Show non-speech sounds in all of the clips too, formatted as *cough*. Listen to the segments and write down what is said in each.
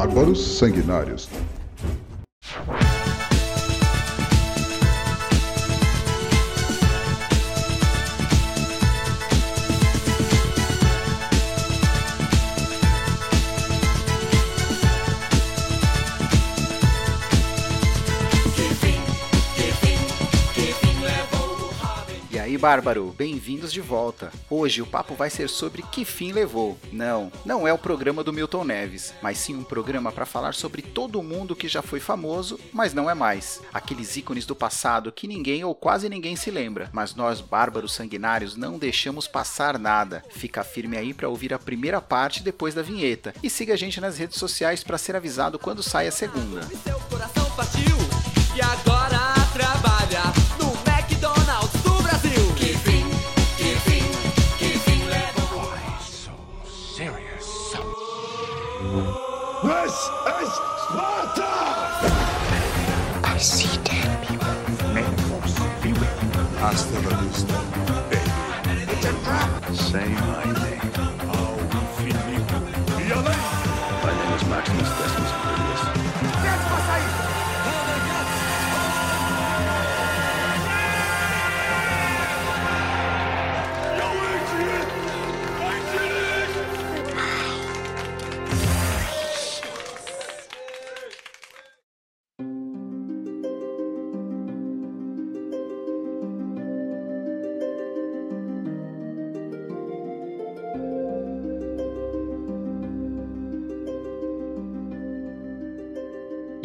Bárbaros Sanguinários. Bárbaro, bem-vindos de volta. Hoje o papo vai ser sobre que fim levou. Não, não é o programa do Milton Neves, mas sim um programa para falar sobre todo mundo que já foi famoso, mas não é mais. Aqueles ícones do passado que ninguém ou quase ninguém se lembra. Mas nós, bárbaros sanguinários, não deixamos passar nada. Fica firme aí para ouvir a primeira parte depois da vinheta. E siga a gente nas redes sociais para ser avisado quando sai a segunda. E agora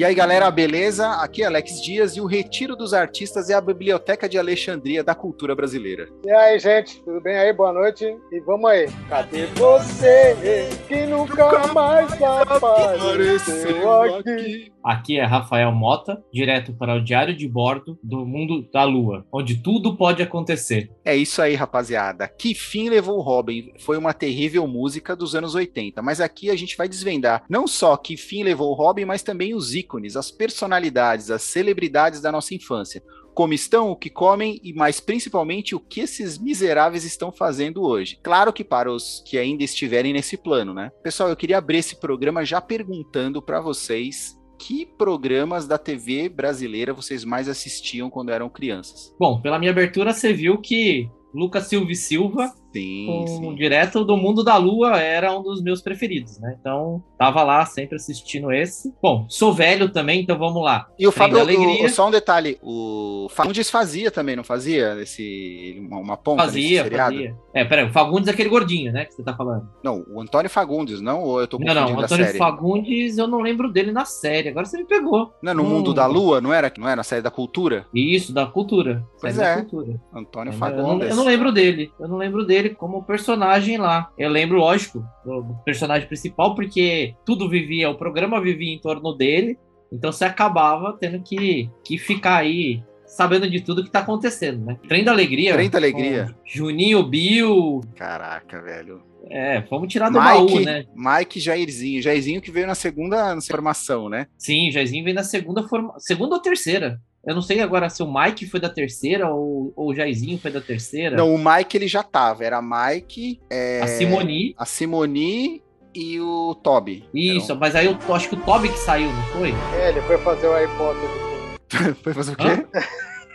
E aí, galera, beleza? Aqui é Alex Dias e o Retiro dos Artistas é a Biblioteca de Alexandria da cultura brasileira. E aí, gente, tudo bem aí? Boa noite. E vamos aí. Cadê você que nunca mais apareceu aqui? Aqui é Rafael Mota, direto para o Diário de Bordo do Mundo da Lua, onde tudo pode acontecer. É isso aí, rapaziada. Que fim levou o Robin? Foi uma terrível música dos anos 80, mas aqui a gente vai desvendar não só que fim levou o Robin, mas também os ícones, as personalidades, as celebridades da nossa infância como estão, o que comem e mais principalmente o que esses miseráveis estão fazendo hoje. Claro que para os que ainda estiverem nesse plano, né? Pessoal, eu queria abrir esse programa já perguntando para vocês que programas da TV brasileira vocês mais assistiam quando eram crianças? Bom, pela minha abertura você viu que Lucas Silva e Silva Sim, sim. Direto do Mundo da Lua era um dos meus preferidos, né? Então, tava lá sempre assistindo esse. Bom, sou velho também, então vamos lá. E o Fábio, o, só um detalhe, o Fagundes fazia também, não fazia? Esse, uma, uma ponta Fazia, fazia. É, peraí, o Fagundes é aquele gordinho, né, que você tá falando. Não, o Antônio Fagundes, não? Ou eu tô confundindo Não, não, o Antônio Fagundes, eu não lembro dele na série, agora você me pegou. Não, no hum. Mundo da Lua, não era? Não era na série da Cultura? Isso, da Cultura. Pois é, cultura. Antônio Fagundes. Eu não, eu não lembro dele, eu não lembro dele como personagem lá. Eu lembro, lógico, do personagem principal, porque tudo vivia, o programa vivia em torno dele, então você acabava tendo que, que ficar aí sabendo de tudo que tá acontecendo, né? Trem da Alegria. Trem da Alegria. Juninho Bill. Caraca, velho. É, vamos tirar do Mike, baú, né? Mike Jairzinho. Jairzinho que veio na segunda formação, né? Sim, Jairzinho veio na segunda formação. Segunda ou terceira? Eu não sei agora se o Mike foi da terceira ou, ou o Jairzinho foi da terceira. Não, o Mike ele já tava. Era Mike. É... A Simoni. A Simoni e o Toby. Isso, um... mas aí eu acho que o Toby que saiu, não foi? É, ele foi fazer o Harry Potter. *laughs* foi fazer o quê?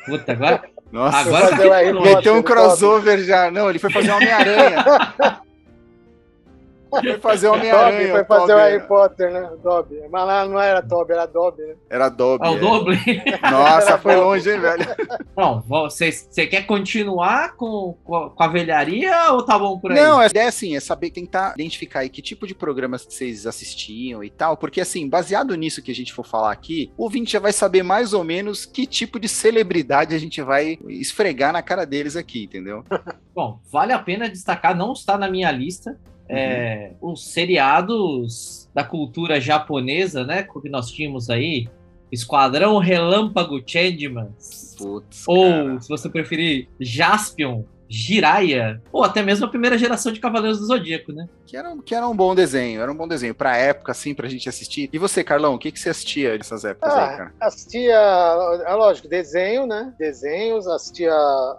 Puta, agora. Nossa, agora meteu um crossover já. Não, ele foi fazer Homem-Aranha. *laughs* Foi fazer o Homem-Aranha. Foi fazer o Harry Potter, né? Dobby. Mas lá não era Dobby, era Dobby, né? Era Dobby. Ah, o é. Doble? Nossa, foi longe, hein, velho? Bom, você quer continuar com, com a velharia ou tá bom por aí? Não, a ideia assim, é saber, tentar identificar aí que tipo de programas vocês assistiam e tal, porque assim, baseado nisso que a gente for falar aqui, o ouvinte já vai saber mais ou menos que tipo de celebridade a gente vai esfregar na cara deles aqui, entendeu? *laughs* Bom, vale a pena destacar, não está na minha lista, é, os seriados da cultura japonesa, né? Que nós tínhamos aí. Esquadrão Relâmpago Changeman. Ou, cara. se você preferir, Jaspion. Jiraya, ou até mesmo a primeira geração de Cavaleiros do Zodíaco, né? Que era, que era um bom desenho, era um bom desenho pra época, assim, pra gente assistir. E você, Carlão, o que, que você assistia nessas épocas Ah, aí, cara? assistia, é lógico, desenho, né? Desenhos, assistia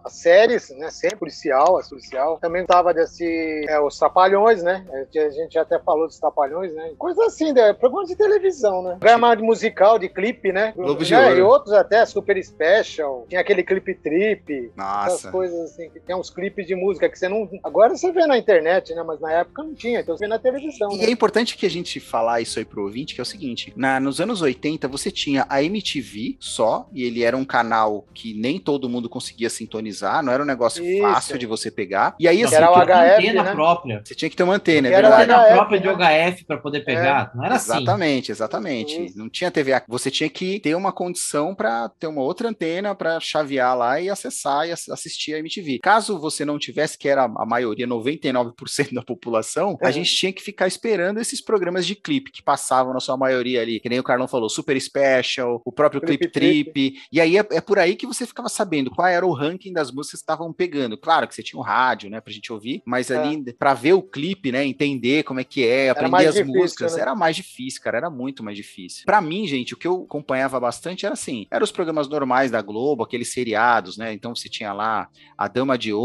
as séries, né? Sempre policial, as policial. Também gostava de assistir é, os Trapalhões, né? É, A gente até falou dos Trapalhões, né? Coisa assim, né? Programa de televisão, né? Programa de musical, de clipe, né? Globo de? Ouro. E outros até, Super Special. Tinha aquele clipe trip. Essas Nossa. coisas assim, que tem uns clipes de música que você não. Agora você vê na internet, né? Mas na época não tinha, então você vê na televisão. E né? é importante que a gente falar isso aí pro ouvinte, que é o seguinte: na, nos anos 80 você tinha a MTV só, e ele era um canal que nem todo mundo conseguia sintonizar, não era um negócio Isso. fácil de você pegar. E aí, Não, assim, era o HF, antena né? própria. você tinha que ter uma antena, é Que era verdade. antena própria de né? OHF para poder pegar. Não era assim. Exatamente, exatamente. Não tinha TV. a- Você tinha que ter uma condição para ter uma outra antena para chavear lá e acessar e ass- assistir a MTV. Caso você não tivesse, que era a maioria, 99% *laughs* da população, a É. gente tinha que ficar esperando esses programas de clipe que passavam na sua maioria ali, que nem o Carlão falou, Super Special, o próprio Clip Clip Trip. E aí é, é por aí que você ficava sabendo qual era o ranking das músicas que estavam pegando. Claro que você tinha o rádio, né, pra gente ouvir, mas É. ali pra ver o clipe, né, entender como é que é, aprender as difícil, músicas, né? era mais difícil, cara, era muito mais difícil. Pra mim, gente, o que eu acompanhava bastante era assim, eram os programas normais da Globo, aqueles seriados, né? Então você tinha lá a Dama de Ouro,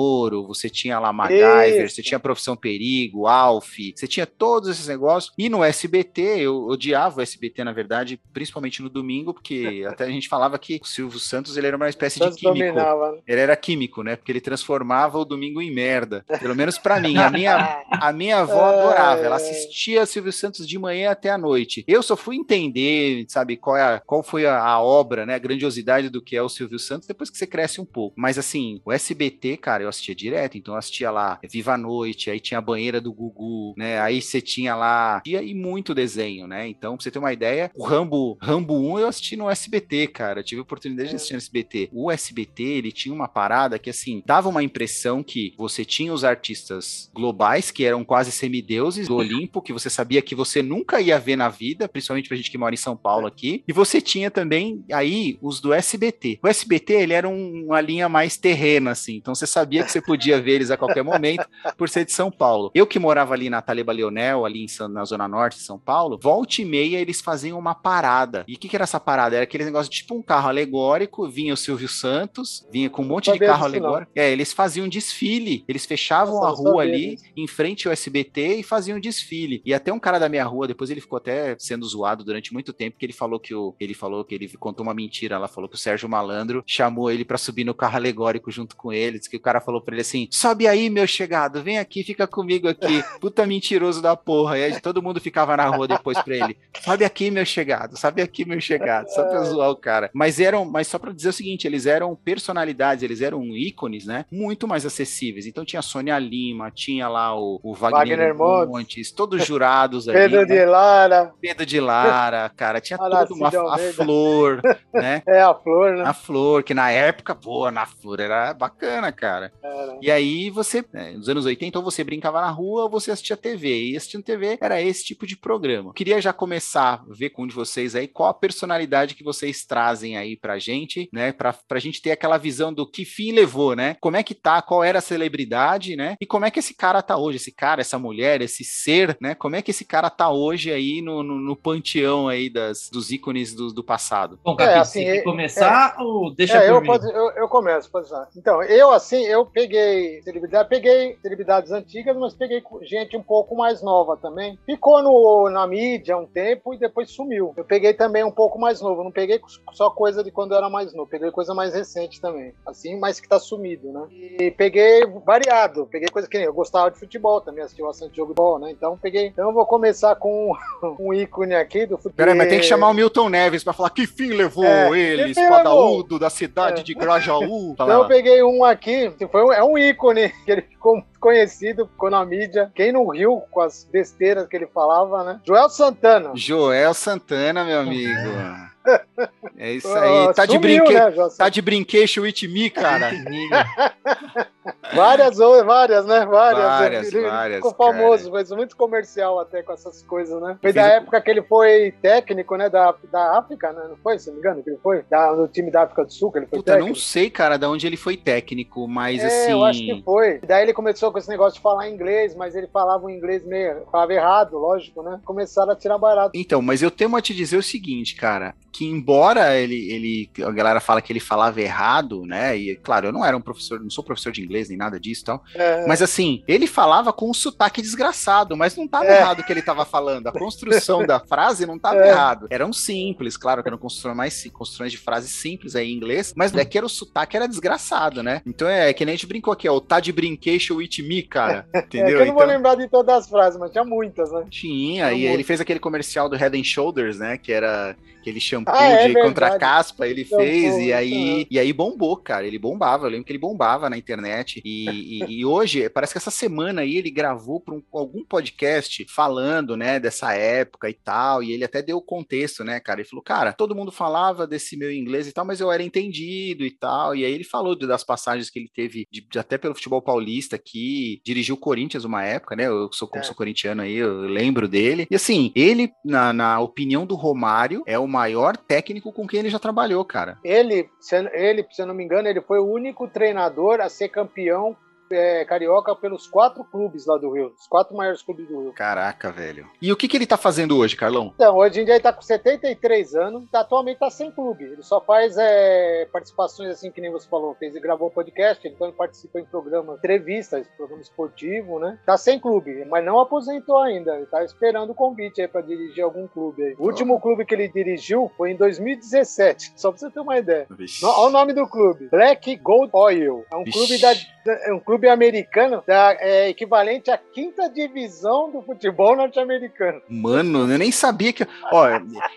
você tinha lá MacGyver, Isso. você tinha Profissão Perigo, Alf, você tinha todos esses negócios. E no SBT, eu odiava o SBT, na verdade, principalmente no domingo, porque *laughs* até a gente falava que o Silvio Santos ele era uma espécie de químico. dominava. né? Ele era químico, né? Porque ele transformava o domingo em merda. Pelo menos pra mim. A minha, a minha avó *laughs* adorava. Ela assistia Silvio Santos de manhã até a noite. Eu só fui entender, sabe, qual, é a- qual foi a, a obra, né? A grandiosidade do que é o Silvio Santos depois que você cresce um pouco. Mas assim, o SBT, cara, eu assistia direto. Então eu assistia lá Viva a Noite, aí tinha a banheira do Gugu, né? Aí você tinha lá. E muito desenho, né? Então, pra você ter uma ideia, o Rambo, Rambo 1 eu assisti no SBT, cara. Eu tive a oportunidade de assistir no SBT. O SBT, ele tinha uma parada que, assim, dava uma impressão que você tinha os artistas globais, que eram quase semideuses do Olimpo, que você sabia que você nunca ia ver na vida, principalmente pra gente que mora em São Paulo aqui. E você tinha também aí os do SBT. O SBT, ele era um- uma linha mais terrena, assim. Então você sabia que você podia ver eles a qualquer momento por ser de São Paulo. Eu que morava ali na Taleba Leonel, ali em na Zona Norte de São Paulo, volta e meia eles faziam uma parada. E o que, que era essa parada? Era aquele negócio tipo um carro alegórico, vinha o Silvio Santos, vinha com um monte de sabia carro disso, não. alegórico. É, eles faziam desfile. Eles fechavam Nossa, a rua sabia ali, disso. em frente ao SBT, e faziam desfile. E até um cara da minha rua, depois ele ficou até sendo zoado durante muito tempo, que ele falou que o. Ele falou que ele contou uma mentira. Ela falou que o Sérgio Malandro chamou ele pra subir no carro alegórico junto com ele. Diz que o cara falou pra ele assim: sobe aí, meu chegado, vem aqui, fica comigo aqui. *laughs* Puta mentiroso da porra. E aí todo mundo ficava na rua depois pra ele: sobe aqui, meu chegado, sobe aqui, meu chegado. Só pra zoar o cara. Mas eram, mas só pra dizer o seguinte: eles eram personalidades, eles eram ícones, né? Muito mais acessíveis. Então tinha a Sônia Lima, tinha lá o, o Wagner, Wagner Montes. Todos jurados ali. Pedro né? de Lara. Pedro de Lara, cara, tinha tudo, uma, a flor, né? *laughs* É a flor, né? A flor, que na época, pô, na flor era bacana, cara. Era. E aí você, né, nos anos 80, ou você brincava na rua ou você assistia TV. E assistindo TV era esse tipo de programa. Queria já começar a ver com um de vocês aí qual a personalidade que vocês trazem aí pra gente, né? Pra, pra gente ter aquela visão do que fim levou, né? Como é que tá, qual era a celebridade, né? E como é que esse cara tá hoje, esse cara, essa mulher, esse ser, né? Como é que esse cara tá hoje aí no, no, no panteão aí das, dos ícones do, do passado? Bom, Capi, assim, você quer é- começar ou deixa É, por eu, mim? posso- eu, eu começo, pode ser. Então, eu assim, eu peguei celebridade, peguei celebridades antigas, mas peguei gente um pouco mais nova também. Ficou no, na mídia um tempo e depois sumiu. Eu peguei também um pouco mais novo, não peguei só coisa de quando eu era mais novo, peguei coisa mais recente também, assim, mas que tá sumido, né? E peguei variado, peguei coisa que nem eu gostava de futebol também, assisti bastante jogo de bola, né? Então peguei. Então eu vou começar com um *laughs* ícone aqui do futebol. Peraí, mas tem que chamar o Milton Neves pra falar que fim levou É, ele, espadaúdo da cidade É. de Grajaú. Fala Então eu peguei um aqui, que foi um, é um ícone, *laughs* que ele ficou muito conhecido, ficou na mídia. Quem não riu com as besteiras que ele falava, né? Joel Santana. Joel Santana, meu amigo. É isso aí. Tá de brinquedo. né? Tá de brinquedo with me, cara. *laughs* Várias, várias, né? Várias. Várias, Ele várias, Ficou famoso, fez muito comercial até com essas coisas, né? Foi da Fiz- época que ele foi técnico, né? Da, da África, né? Não foi, se não me engano, que ele foi? Da, no time da África do Sul, que ele foi Puta, técnico. não sei, cara, de onde ele foi técnico, mas é, assim. eu acho que foi. Daí ele começou com esse negócio de falar inglês, mas ele falava um inglês meio. falava errado, lógico, né? Começaram a tirar barato. Então, mas eu temo a te dizer o seguinte, cara, que embora ele, ele, a galera fala que ele falava errado, né? E claro, eu não era um professor, não sou professor de inglês nem nada disso, e tal. É, Mas assim, ele falava com um sotaque desgraçado, mas não tava É. errado o que ele tava falando. A construção da frase não tava *laughs* É. errado. Eram simples, claro que eram construções mais construções de frases simples aí em inglês, mas é que era o sotaque era desgraçado, né? Então é que nem a gente brincou aqui, ó, o tá de brincation with me, cara. *laughs* é Entendeu? eu não vou Então, lembrar de todas as frases, mas tinha muitas, né? tinha, e Amor. ele fez aquele comercial do Head and Shoulders, né? Que era aquele shampoo Ah, é de verdade. contra caspa, ele Shampoo, fez, e aí, e aí bombou, cara. Ele bombava, eu lembro que ele bombava na internet. E, e- e hoje, parece que essa semana aí ele gravou para algum podcast falando, né, dessa época e tal. E ele até deu o contexto, né, cara? Ele falou, cara, todo mundo falava desse meu inglês e tal, mas eu era entendido e tal. E aí ele falou das passagens que ele teve, de- de- até pelo futebol paulista aqui, dirigiu o Corinthians uma época, né? Eu sou, como É. sou corintiano aí, eu lembro dele. E assim, ele, na, na opinião do Romário, é o maior técnico com quem ele já trabalhou, cara. Ele, se, ele, se eu não me engano, ele foi o único treinador a ser campeão é, carioca pelos quatro clubes lá do Rio, os quatro maiores clubes do Rio. Caraca, velho. E o que, que ele tá fazendo hoje, Carlão? Então, hoje em dia ele tá com 73 anos, tá, atualmente tá sem clube. Ele só faz é, participações assim que nem você falou, fez e gravou podcast, então ele participa em programas, entrevistas, programa esportivo, né? Tá sem clube, mas não aposentou ainda. Ele tá esperando o convite aí pra dirigir algum clube aí. O último clube que ele dirigiu foi em 2017, só pra você ter uma ideia. Olha o nome do clube: Black Gold Oil. É um Vixe. clube da, um clube americano da, é, equivalente à quinta divisão do futebol norte-americano. Mano, eu nem sabia que. Ó,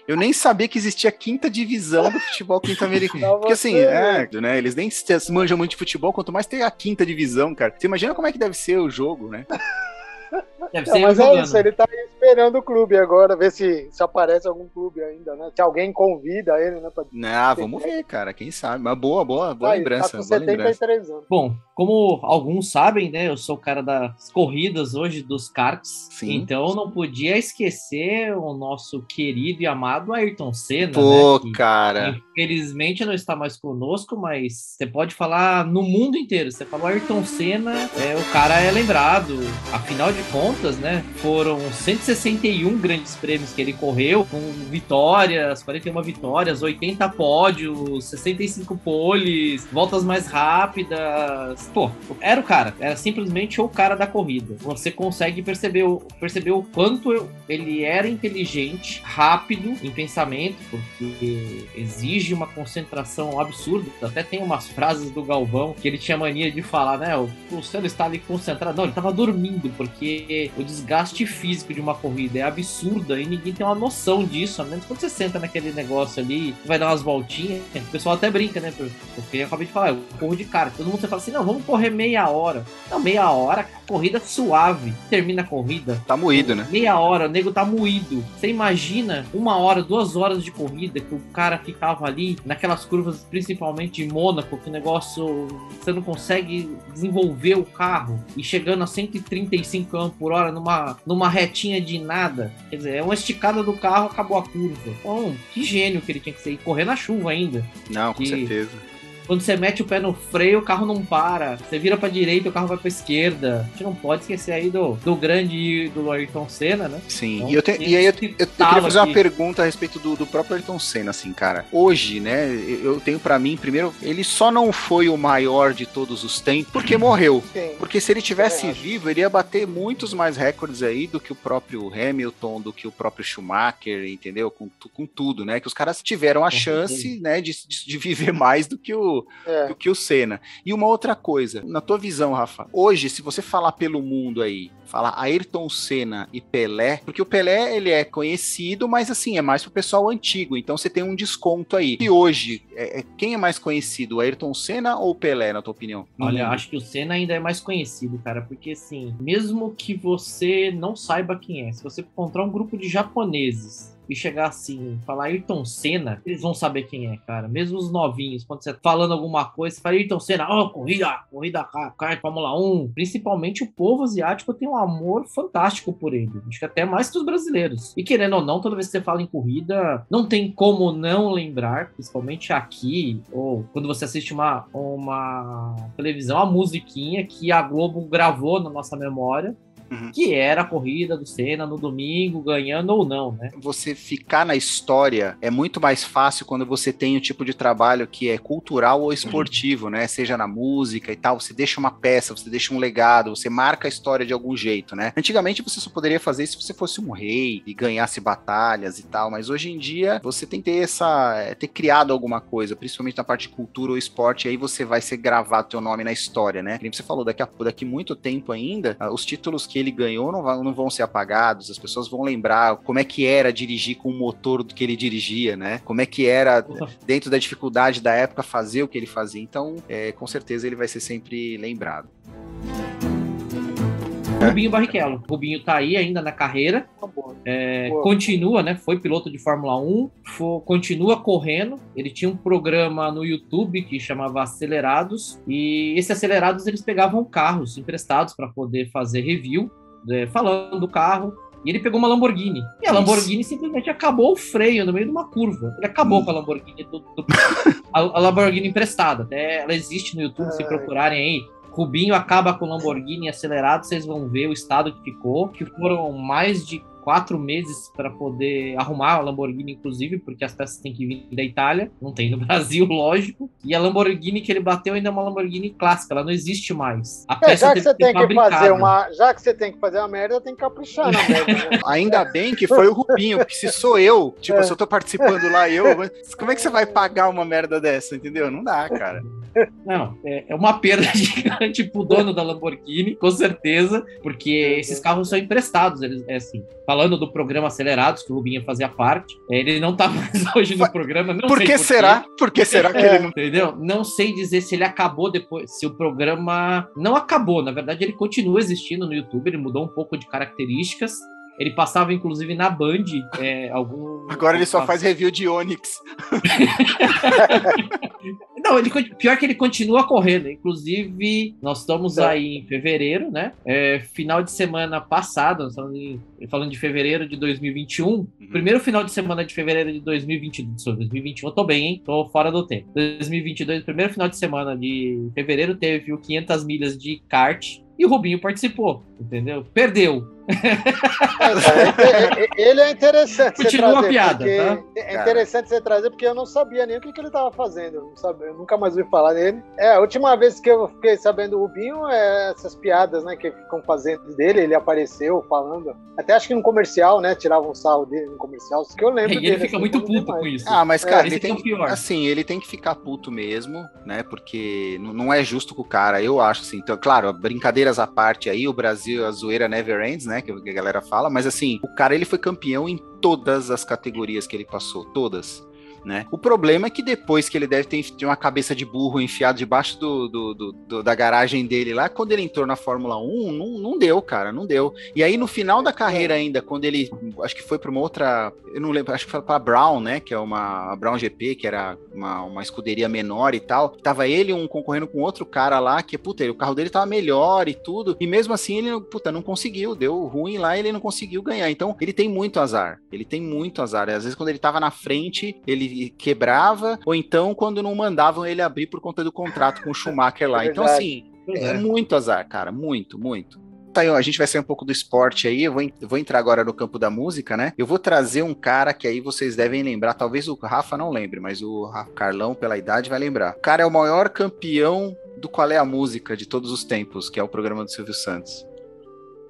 eu nem sabia que existia quinta divisão do futebol quinta americano. Porque assim, é, né? Eles nem se manjam muito de futebol, quanto mais tem a quinta divisão, cara. Você imagina como é que deve ser o jogo, né? *laughs* Deve Não, mas é isso, ele tá aí esperando o clube agora, ver se, se aparece algum clube ainda, né? Se alguém convida ele, né? Pra... Ah, vamos ver, cara. Quem sabe? Mas boa, boa, boa Tá aí, lembrança. Tá com boa lembrança. 73 anos. Bom, como alguns sabem, né? Eu sou o cara das corridas hoje, dos karts. Sim. Então eu não podia esquecer o nosso querido e amado Ayrton Senna, Pô, né? que cara. Infelizmente não está mais conosco, mas você pode falar no mundo inteiro. Você falou Ayrton Senna, é, o cara é lembrado. Afinal de contas, né? Foram 161 grandes prêmios que ele correu, com vitórias, 41 vitórias, 80 pódios, 65 poles, voltas mais rápidas. Pô, era o cara, era simplesmente o cara da corrida. Você consegue perceber o, perceber o quanto eu- ele era inteligente, rápido em pensamento, porque exige uma concentração absurda. Até tem umas frases do Galvão que ele tinha mania de falar, né? O, o Senna está ali concentrado. Não, ele estava dormindo, porque o desgaste físico de uma corrida é absurda e ninguém tem uma noção disso. A menos quando você senta naquele negócio ali, vai dar umas voltinhas. O pessoal até brinca, né? Porque eu acabei de falar, eu corro de cara. Todo mundo fala assim: não, vamos correr meia hora. Não, meia hora, corrida suave. Termina a corrida, Tá moído, né? Meia hora, o nego tá moído. Você imagina uma hora, duas horas de corrida que o cara ficava ali naquelas curvas, principalmente de Mônaco, que o negócio você não consegue desenvolver o carro e chegando a 135 km por hora numa, numa retinha de nada. Quer dizer, é uma esticada do carro, acabou a curva. Então, que gênio que ele tinha que ser. E correr na chuva ainda. Não, com Que- certeza. Quando você mete o pé no freio, o carro não para. Você vira pra direita, o carro vai pra esquerda. A gente não pode esquecer aí do, do grande do Ayrton Senna, né? Sim. Então, e, eu te- e aí eu, eu- eu queria fazer uma aqui. pergunta a respeito do, do próprio Ayrton Senna, assim, cara. Hoje, né, eu tenho pra mim, primeiro, ele só não foi o maior de todos os tempos porque morreu. *laughs* Sim. Porque se ele tivesse acho. vivo, ele ia bater muitos mais recordes aí do que o próprio Hamilton, do que o próprio Schumacher, entendeu? Com, com tudo, né? Que os caras tiveram a chance, né, de, de, de viver *laughs* mais do que o, É. do que o Senna. E uma outra coisa, na tua visão, Rafa, hoje, se você falar pelo mundo aí, falar Ayrton Senna e Pelé, porque o Pelé, ele é conhecido, mas assim, é mais pro pessoal antigo, então você tem um desconto aí. E hoje, é- é- quem é mais conhecido, o Ayrton Senna ou o Pelé, na tua opinião? Olha, mundo? acho que o Senna ainda é mais conhecido, cara, porque assim, mesmo que você não saiba quem é, se você encontrar um grupo de japoneses e chegar assim, falar Ayrton Senna, eles vão saber quem é, cara. Mesmo os novinhos, quando você tá falando alguma coisa, você fala Ayrton Senna, ó, oh, corrida, corrida, kart, Fórmula 1. Principalmente o povo asiático tem um amor fantástico por ele. Acho que até mais que os brasileiros. E querendo ou não, toda vez que você fala em corrida, não tem como não lembrar, principalmente aqui, ou quando você assiste uma, uma televisão, a musiquinha que a Globo gravou na nossa memória uhum. que era a corrida do Senna no domingo, ganhando ou não, né? Você ficar na história é muito mais fácil quando você tem o tipo de trabalho que é cultural ou esportivo, uhum. né? Seja na música e tal, você deixa uma peça, você deixa um legado, você marca a história de algum jeito, né? Antigamente você só poderia fazer isso se você fosse um rei e ganhasse batalhas e tal, mas hoje em dia você tem que ter essa é, ter criado alguma coisa, principalmente na parte de cultura ou esporte, aí você vai ser gravado teu nome na história, né? Como você falou, daqui a daqui muito tempo ainda, ah, os títulos que ele ganhou não, não vão ser apagados, as pessoas vão lembrar como é que era dirigir com o motor do que ele dirigia, né? Como é que era, dentro da dificuldade da época, fazer o que ele fazia. Então, é, com certeza, ele vai ser sempre lembrado. Rubinho Barrichello. Rubinho tá aí ainda na carreira. É, continua, né? Foi piloto de Fórmula 1, for, continua correndo. Ele tinha um programa no YouTube que chamava Acelerados. E esses acelerados eles pegavam carros emprestados para poder fazer review, é, falando do carro. E ele pegou uma Lamborghini. E a Lamborghini Isso. simplesmente acabou o freio no meio de uma curva. Ele acabou com a Lamborghini do, do *laughs* a, a, Lamborghini emprestada. Até ela existe no YouTube, se procurarem aí Rubinho acaba com o Lamborghini acelerado, vocês vão ver o estado que ficou, que foram mais de quatro meses para poder arrumar a Lamborghini, inclusive, porque as peças têm que vir da Itália, não tem no *laughs* Brasil, lógico. E a Lamborghini que ele bateu ainda é uma Lamborghini clássica, ela não existe mais. A é, já que você tem que fazer uma, já que você tem que fazer uma merda, tem que caprichar na merda. Né? *laughs* ainda bem que foi o Rubinho, porque se sou eu, tipo, é. se eu tô participando lá, eu, como é que você vai pagar uma merda dessa, entendeu? Não dá, cara. Não, é, é uma perda *laughs* gigante pro dono da Lamborghini, com certeza, porque esses carros são emprestados, eles, é assim, falando do programa Acelerados, que o Rubinho fazia parte. Ele não tá mais *laughs* hoje no programa. Não por que por será? Por que será que é, ele não. Entendeu? Não sei dizer se ele acabou depois, se o programa não acabou. Na verdade, ele continua existindo no YouTube, ele mudou um pouco de características. Ele passava, inclusive, na Band. É, algum... Agora ele só faz review de Onix. *laughs* Não, ele, pior que ele continua correndo. Inclusive, nós estamos é. aí em fevereiro, né? É, final de semana passado, nós estamos em, falando de fevereiro de 2021. Uhum. Primeiro final de semana de fevereiro de 2022. 2021 eu tô bem, hein? Tô fora do tempo. 2022, primeiro final de semana de fevereiro, teve o 500 milhas de kart e o Rubinho participou, entendeu? Perdeu. É, ele é interessante. Continua trazer, a piada, tá? É interessante Cara. você trazer, porque eu não sabia nem o que, que ele estava fazendo. Eu, não sabia, eu nunca mais ouvi falar dele. É, a última vez que eu fiquei sabendo do Rubinho é essas piadas, né, que ficam fazendo dele. Ele apareceu falando. Até acho que no comercial, né? Tiravam um salvo dele no comercial. Que eu lembro. É, e ele fica assim, muito puto com isso. Ah, mas, cara, é, ele tem, é assim, ele tem que ficar puto mesmo, né? Porque não é justo com o cara, eu acho assim. Então, claro, brincadeiras à parte aí, o Brasil, a zoeira never ends, né? Que a galera fala, mas assim, o cara ele foi campeão em todas as categorias que ele passou, todas né? O problema é que depois que ele deve ter, uma cabeça de burro enfiado debaixo do, do, do, do, da garagem dele lá, quando ele entrou na Fórmula 1, não, não deu, cara, não deu. E aí no final da carreira ainda, quando ele, acho que foi para uma outra, eu não lembro, acho que foi para Brown, né, que é uma Brown GP, que era uma, uma escuderia menor e tal. Tava ele um concorrendo com outro cara lá, que, puta, o carro dele tava melhor e tudo, e mesmo assim ele, puta, não conseguiu, deu ruim lá, ele não conseguiu ganhar. Então, ele tem muito azar. Ele tem muito azar. Às vezes quando ele tava na frente, ele quebrava, ou então quando não mandavam ele abrir por conta do contrato com o *laughs* Schumacher lá. É então, assim, é, é muito azar, cara, muito, muito. Tá, a gente vai sair um pouco do esporte aí, eu vou, eu vou, entrar agora no campo da música, né? Eu vou trazer um cara que aí vocês devem lembrar, talvez o Rafa não lembre, mas o Carlão, pela idade, vai lembrar. O cara é o maior campeão do Qual é a Música de todos os tempos, que é o programa do Silvio Santos.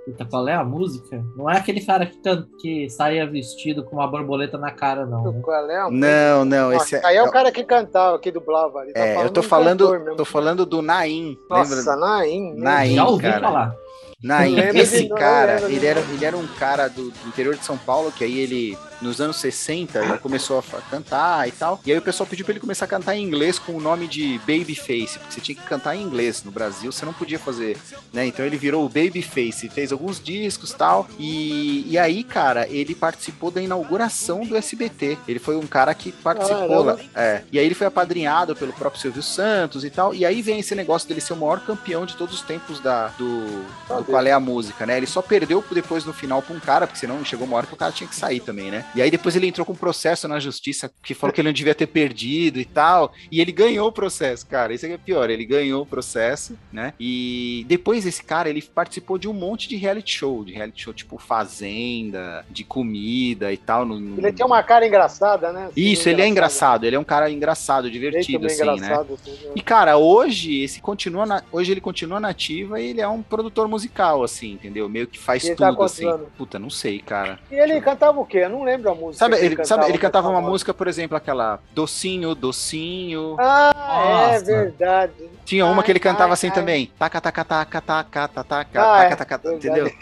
Puta, qual é a música? Não é aquele cara que, que saía vestido com uma borboleta na cara, não. Né? Qual é a música? Não, não. Esse é, aí é o cara que cantava, que dublava. Tá é, eu tô falando, tô falando do Naim. Nossa, Naim. Naim, Já ouvi cara. falar. Naim, esse cara, ele era, ele era um cara do, do, interior de São Paulo, que aí ele nos anos 60, ele começou a cantar e tal. E aí o pessoal pediu pra ele começar a cantar em inglês com o nome de Babyface, porque você tinha que cantar em inglês. No Brasil você não podia fazer, né? Então ele virou o Babyface, fez alguns discos tal. E, e aí, cara, ele participou da inauguração do SBT. Ele foi um cara que participou lá. É. E aí ele foi apadrinhado pelo próprio Silvio Santos e tal. E aí vem esse negócio dele ser o maior campeão de todos os tempos da, do, do Qual é a Música, né? Ele só perdeu depois no final pra um cara, porque senão chegou uma hora que o cara tinha que sair também, né? E aí depois ele entrou com um processo na justiça que falou que ele não devia ter perdido e tal. E ele ganhou o processo, cara. Isso aqui é pior. Ele ganhou o processo, né? E depois esse cara, ele participou de um monte de reality show, de reality show tipo Fazenda, de comida e tal. No, no... Ele tem uma cara engraçada, né? Assim, Isso, ele é engraçado. Ele é um cara engraçado, divertido, assim, engraçado, né? Assim, né? E cara, hoje esse continua na... hoje ele continua nativa e ele é um produtor musical, assim, entendeu? Meio que faz tá tudo, tá assim. Puta, não sei, cara. E ele cantava o quê? Eu não lembro a música. Sabe, ele, cantava, sabe, ele cantava uma música, por exemplo, aquela Docinho, Docinho. Ah, é Nossa. é verdade. Tinha uma que ele cantava ai, assim ai. também. Taca, taca, taca, taca, taca, taca, ah, taca, taca, entendeu? *laughs*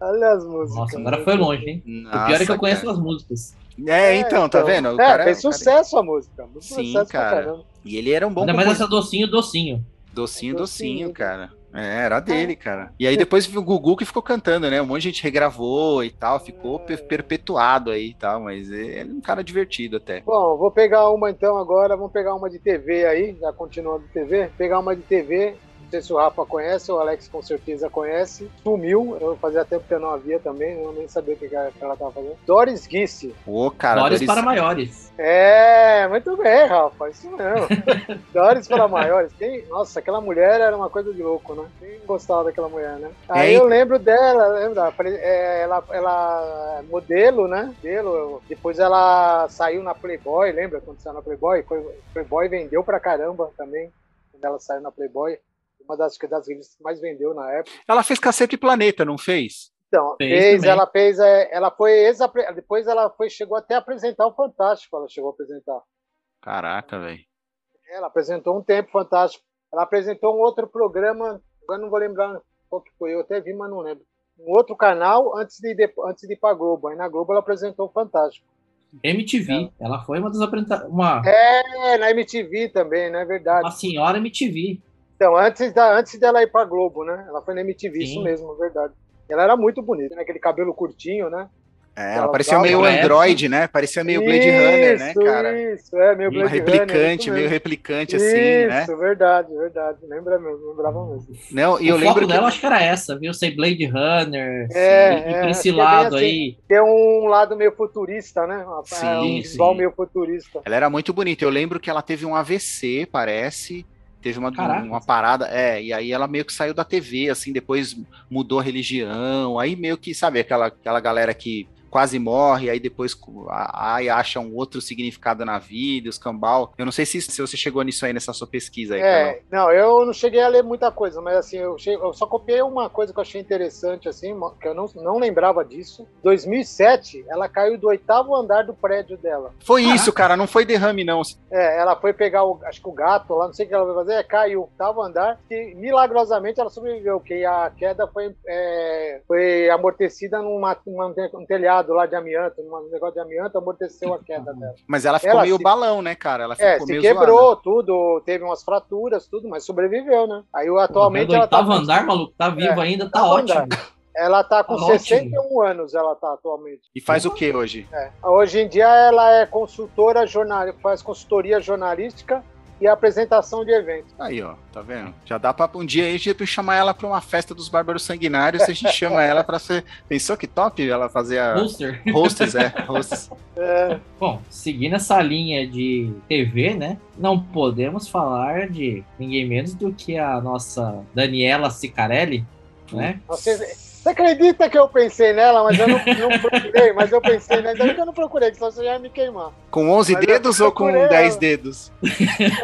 Olha as músicas. Nossa, agora foi longe, hein? Nossa, o pior é que eu conheço cara. as músicas. É, então, tá então. vendo? O é, cara, fez sucesso cara... a música. Muito Sim, cara. E ele era um bom Ainda mais essa docinho, docinho. Docinho, docinho, docinho cara. É, era dele, é. cara. E aí depois o Gugu que ficou cantando, né? Um monte de gente regravou e tal, ficou é. perpetuado aí e tal, mas ele é um cara divertido até. Bom, vou pegar uma então agora, vamos pegar uma de TV aí, já continuando TV, pegar uma de TV não sei se o Rafa conhece, o Alex com certeza conhece. Sumiu, eu fazia tempo que eu não havia também, eu nem sabia o que ela tava fazendo. Doris Guisse. Ô, cara. Doris, Doris para maiores. É, muito bem, Rafa, isso mesmo. *laughs* Doris para maiores. Quem... Nossa, aquela mulher era uma coisa de louco, né? Quem gostava daquela mulher, né? Aí eu lembro dela, lembra? É, ela, ela modelo, né? Modelo. Depois ela saiu na Playboy, lembra quando saiu na Playboy? Playboy vendeu pra caramba também, quando ela saiu na Playboy uma das, das revistas que mais vendeu na época. Ela fez Cacete Planeta, não fez? Então, fez, fez ela fez, é, ela foi depois ela foi chegou até a apresentar o Fantástico, ela chegou a apresentar. Caraca, velho. Ela apresentou um tempo Fantástico. Ela apresentou um outro programa, agora não vou lembrar qual que foi, eu até vi, mas não lembro. Um outro canal antes de, antes de ir para Globo. Aí na Globo ela apresentou o Fantástico. MTV, é. ela foi uma das apresentadoras. Uma... É, na MTV também, não é verdade? Uma senhora MTV. Então, antes, da, antes dela ir pra Globo, né? Ela foi na MTV, Sim. isso mesmo, verdade. Ela era muito bonita, né? Aquele cabelo curtinho, né? É, ela parecia meio Android, né? Parecia meio Blade isso, Runner, né, cara? Isso, é, meio Blade replicante, Runner. meio replicante, assim, isso, né? Isso, verdade, verdade. Lembra mesmo, lembrava mesmo. Não, e o eu lembro foco que... dela acho que era essa, viu? Sei Blade Runner, é, e é, esse lado assim, aí. Tem um lado meio futurista, né? Sim, é, um visual meio futurista. Ela era muito bonita. Eu lembro que ela teve um AVC, parece Teve uma, uma parada, é, e aí ela meio que saiu da TV, assim, depois mudou a religião, aí meio que, sabe, aquela, aquela galera que quase morre, aí depois aí acha um outro significado na vida, os cambal. Eu não sei se, se você chegou nisso aí nessa sua pesquisa aí, É, não, eu não cheguei a ler muita coisa, mas assim, eu, cheguei, eu só copiei uma coisa que eu achei interessante, assim, que eu não, não lembrava disso. 2007, ela caiu do oitavo andar do prédio dela. Foi Caraca. isso, cara, não foi derrame, não. É, ela foi pegar, o, acho que o gato lá, não sei o que ela vai fazer, é, caiu, oitavo andar, e milagrosamente ela sobreviveu, que a queda foi, é, foi amortecida num telhado lá de amianto, num negócio de amianto, amorteceu a queda dela. Mas ela ficou ela meio se... balão, né, cara? Ela é, ficou se quebrou zoada. tudo, teve umas fraturas, tudo, mas sobreviveu, né? Aí atualmente ela tá. andar, maluco, tá vivo é, ainda, tá ótimo. Andar. Ela tá com tá 61 ótimo. anos, ela tá atualmente. E faz o que hoje? É. Hoje em dia ela é consultora jornalística, faz consultoria jornalística e apresentação de eventos. Aí, ó, tá vendo? Já dá para um dia aí a gente chamar ela para uma festa dos bárbaros sanguinários, a gente chama ela para ser. Pensou que top ela fazer a. Hoster. Hostess, é. *laughs* Hostess. É. Bom, seguindo essa linha de TV, né? Não podemos falar de ninguém menos do que a nossa Daniela Sicarelli, né? Você você acredita que eu pensei nela, mas eu não, não procurei, mas eu pensei nela, ainda que eu não procurei, que só você já ia me queimar. Com 11 mas dedos ou com 10 dedos?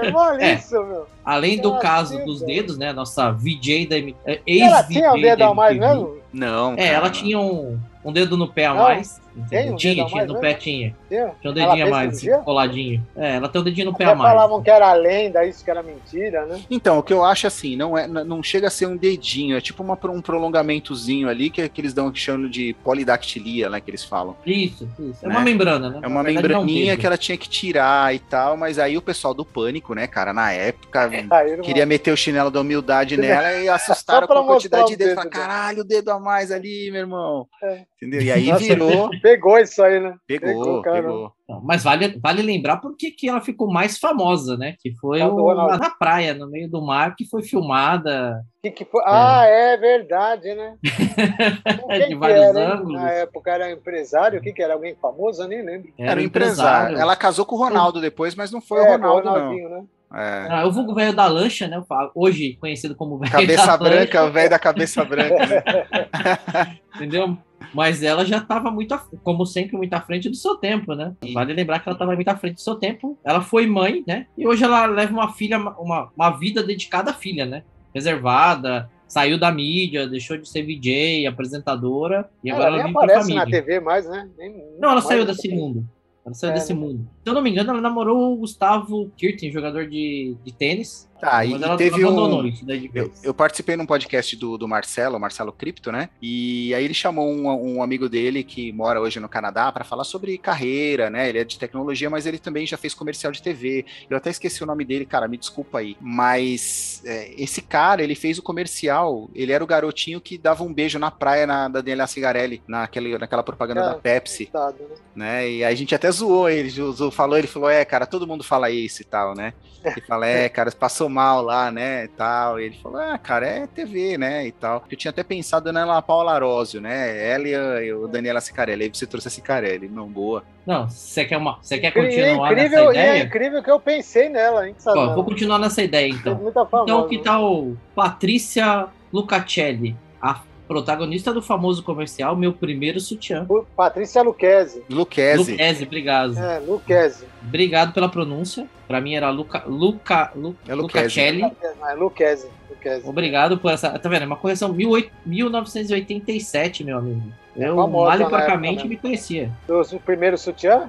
É mole *laughs* é. isso, meu. Além do caso dos dedos, né, nossa VJ da ex-VJ Ela tinha o dedo a mais mesmo? Não, É, ela tinha um, um dedo no pé a Não, mais. Tem um tinha, tinha mais, no né? pé tinha. Tinha? Um dedinho a mais, coladinho. É, ela tem um dedinho no pé a mais. falavam que era lenda, isso que era mentira, né? Então, o que eu acho assim, não é, não chega a ser um dedinho, é tipo uma, um prolongamentozinho ali que, que eles dão que chamam de polidactilia, né, que eles falam. Isso, isso. É Né? uma membrana, né? É uma verdade, um membraninha que ela tinha que tirar e tal, mas aí o pessoal do pânico, né, cara, na época *laughs* irmão, queria meter o chinelo da humildade *laughs* nela e assustaram com a quantidade de dedo Falaram, caralho, o dedo a mais ali, meu irmão. É. Entendeu? E *laughs* aí Nossa, virou, Pegou isso aí, né? pegou, cara. pegou. Não, Mas vale, vale lembrar porque que ela ficou mais famosa, né? Que foi Tá o, na praia, no meio do mar, que foi filmada Que que foi? Ah, é verdade, né? *laughs* De que vários era, ângulos. Na época era empresário, o que, que era? Alguém famoso? Eu nem lembro. Era um empresário. Ela casou com o Ronaldo depois, mas não foi o Ronaldo, não. Ronaldinho, né? É. Ah, o vulgo velho da lancha, né? eu Hoje conhecido como velho Cabeça da branca, lancha, o velho da cabeça branca. né? *laughs* entendeu? Mas ela já estava muito, como sempre, muito à frente do seu tempo, né? Vale lembrar que ela estava muito à frente do seu tempo. Ela foi mãe, né? E hoje ela leva uma filha, uma, uma vida dedicada à filha, né? Reservada, saiu da mídia, deixou de ser VJ, apresentadora, e agora ela ela, nem aparece na. TV mais, né? Nem- Não, ela mais saiu desse mundo. Ela saiu É, desse né? mundo. Se eu não me engano, ela namorou o Gustavo Kirten, jogador de, de tênis. Tá, e, mas e ela teve um. isso de Eu, eu participei num podcast do, do Marcelo, Marcelo Cripto, né? E aí ele chamou um, um amigo dele que mora hoje no Canadá para falar sobre carreira, né? Ele é de tecnologia, mas ele também já fez comercial de TV. Eu até esqueci o nome dele, cara, me desculpa aí. Mas é, esse cara, ele fez o comercial, ele era o garotinho que dava um beijo na praia na, da Daniela Cigarelli, naquele, naquela propaganda Ah, da Pepsi, Coitado, né? né? E aí a gente até zoou ele, zoou, falou, ele falou, é, cara, todo mundo fala isso e tal, né? *laughs* Ele fala, é, cara, passou mal lá, né, e tal. E ele falou, ah, cara, é TV, né, e tal. Eu tinha até pensado na Paula Arósio, né, ela e a- e o Daniela Cicarelli. Aí você trouxe a Cicarelli, não, boa. Não, você quer, uma, você quer continuar incrível, nessa e é ideia? incrível que eu pensei nela, hein? Eu vou continuar nessa ideia, então. Muita famosa, Então, que tal Patrícia Lucacelli, a protagonista do famoso comercial Meu Primeiro Sutiã? Patrícia Luquezzi. Luquezzi. Luquezzi, obrigado. É, Luquezzi. Obrigado pela pronúncia. Pra mim era Luca, Luca, Lu, É Luquezzi. Lucacelli. É, Luquezzi. Luquezzi. Obrigado por essa. Tá vendo? É uma correção 18 1987, meu amigo. Eu famosa mal e porcamente né? me conhecia. Do primeiro sutiã?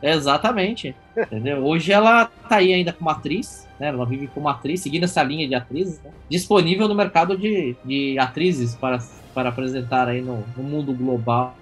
Exatamente. *laughs* Entendeu? Hoje ela tá aí ainda como atriz, né? Ela vive como atriz, seguindo essa linha de atrizes, né? disponível no mercado de, de atrizes para, para apresentar aí no, no mundo global.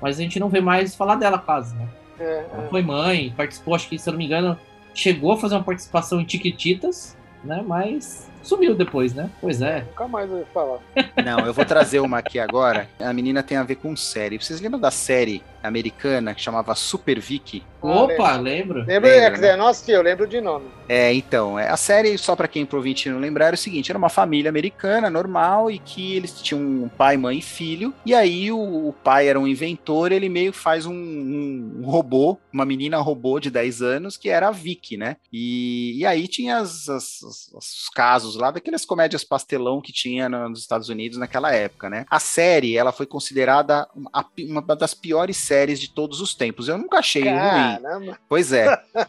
Mas a gente não vê mais falar dela quase, né? É, Ela é. foi mãe, participou, acho que, se eu não me engano, chegou a fazer uma participação em Tiquititas, né? Mas sumiu depois, né? Pois é. Nunca mais ouvi falar. Não, eu vou trazer uma aqui agora. A menina tem a ver com série. Vocês lembram da série americana que chamava Super Vicky? Opa, lembro. Lembro, Lembra, é, quer dizer, não assisti, eu lembro de nome. É, então, é, a série, só pra quem pro ouvinte não lembrar, era o seguinte: era uma família americana normal e que eles tinham um pai, mãe e filho. E aí o, o pai era um inventor, ele meio que faz um, um- um robô, uma menina robô de 10 anos, que era a Vicky, né? E, e aí tinha as- as- as- os casos lá daquelas comédias pastelão que tinha no- nos Estados Unidos naquela época, né? A série, ela foi considerada a pi- uma das piores séries de todos os tempos. Eu nunca achei ruim. Caramba, Pois é. *laughs*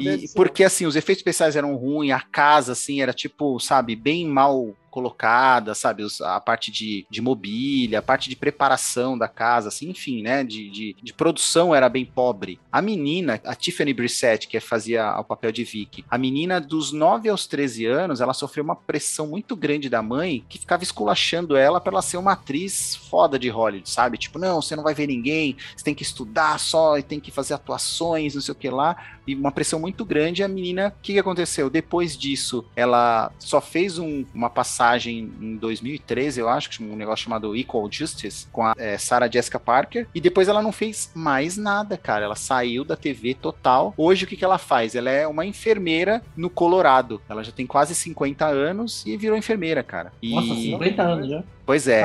E porque assim, os efeitos especiais eram ruins, a casa assim era tipo, sabe, bem mal colocada, sabe, a parte de, de mobília, a parte de preparação da casa, assim, enfim, né, de, de, de produção era bem pobre. A menina, a Tiffany Brissett, que fazia o papel de Vicky, a menina dos 9 aos 13 anos, ela sofreu uma pressão muito grande da mãe, que ficava esculachando ela pra ela ser uma atriz foda de Hollywood, sabe, tipo, não, você não vai ver ninguém, você tem que estudar só e tem que fazer atuações, não sei o que lá, e uma pressão muito grande. A menina, o que, que aconteceu? Depois disso, ela só fez um- uma passagem em 2013, eu acho, um negócio chamado Equal Justice, com a é, Sarah Jessica Parker, e depois ela não fez mais nada, cara. Ela saiu da TV total. Hoje, o que, que ela faz? Ela é uma enfermeira no Colorado. Ela já tem quase 50 anos e virou enfermeira, cara. E, Nossa, 50 anos já. Pois é.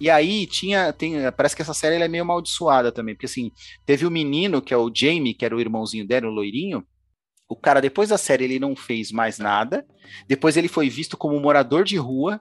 E- e aí tinha, tem, parece que essa série é meio amaldiçoada também, porque assim, teve o menino que é o Jamie, que era o irmãozinho dela, o loirinho. O cara depois da série ele não fez mais nada. Depois ele foi visto como morador de rua,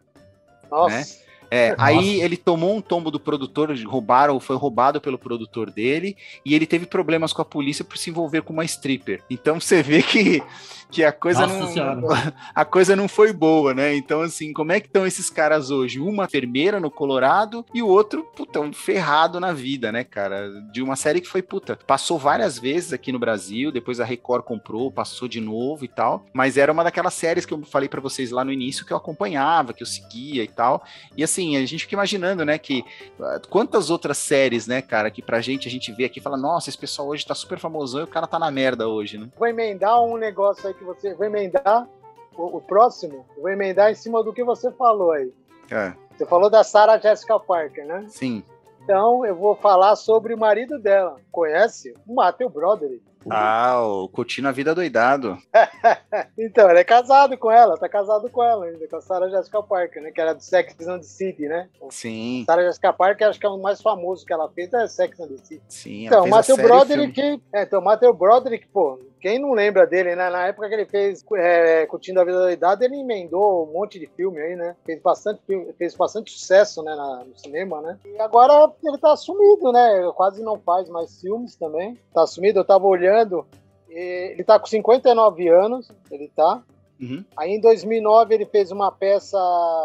Nossa, né? É, Nossa. aí ele tomou um tombo do produtor, roubaram, foi roubado pelo produtor dele, e ele teve problemas com a polícia por se envolver com uma stripper. Então *laughs* você vê que, que a coisa Nossa não Senhora. *laughs* a coisa não foi boa, né? Então assim, como é que estão esses caras hoje? Uma enfermeira no Colorado e o outro, puta, um ferrado na vida, né, cara? De uma série que foi puta, passou várias vezes aqui no Brasil, depois a Record comprou, passou de novo e tal, mas era uma daquelas séries que eu falei pra vocês lá no início que eu acompanhava, que eu seguia e tal. E assim, a gente fica imaginando, né, que ah, quantas outras séries, né, cara, que pra gente a gente vê aqui e fala, nossa, esse pessoal hoje tá super famosão e o cara tá na merda hoje, né? Vou emendar um negócio aí que você. Vou emendar o, o próximo. Vou emendar em cima do que você falou aí. É, Você falou da Sarah Jessica Parker, né? sim. Então eu vou falar sobre o marido dela. Conhece? O Matthew Broderick. Ah, o Curtindo a Vida Doidado. *laughs* Então, ele é casado com ela, tá casado com ela ainda, com a Sarah Jessica Parker, né? Que era do Sex and the City, né? Sim, Sarah Jessica Parker, acho que é o mais famoso que ela fez é Sex and the City. sim. Então, Matthew. Broderick. É, então, o Matthew Broderick, pô, quem não lembra dele, né? Na época que ele fez é, Curtindo a Vida da Idade, ele emendou um monte de filme aí, né? Fez bastante, fez bastante sucesso, né? na- no cinema, né? E agora ele tá sumido, né? Quase não faz mais filmes também. Tá sumido, eu tava olhando. Ele tá com 59 anos, ele tá. Uhum. Aí em 2009 ele fez uma peça,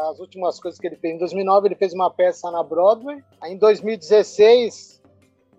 as últimas coisas que ele fez. Em 2009 ele fez uma peça na Broadway. Aí em 2016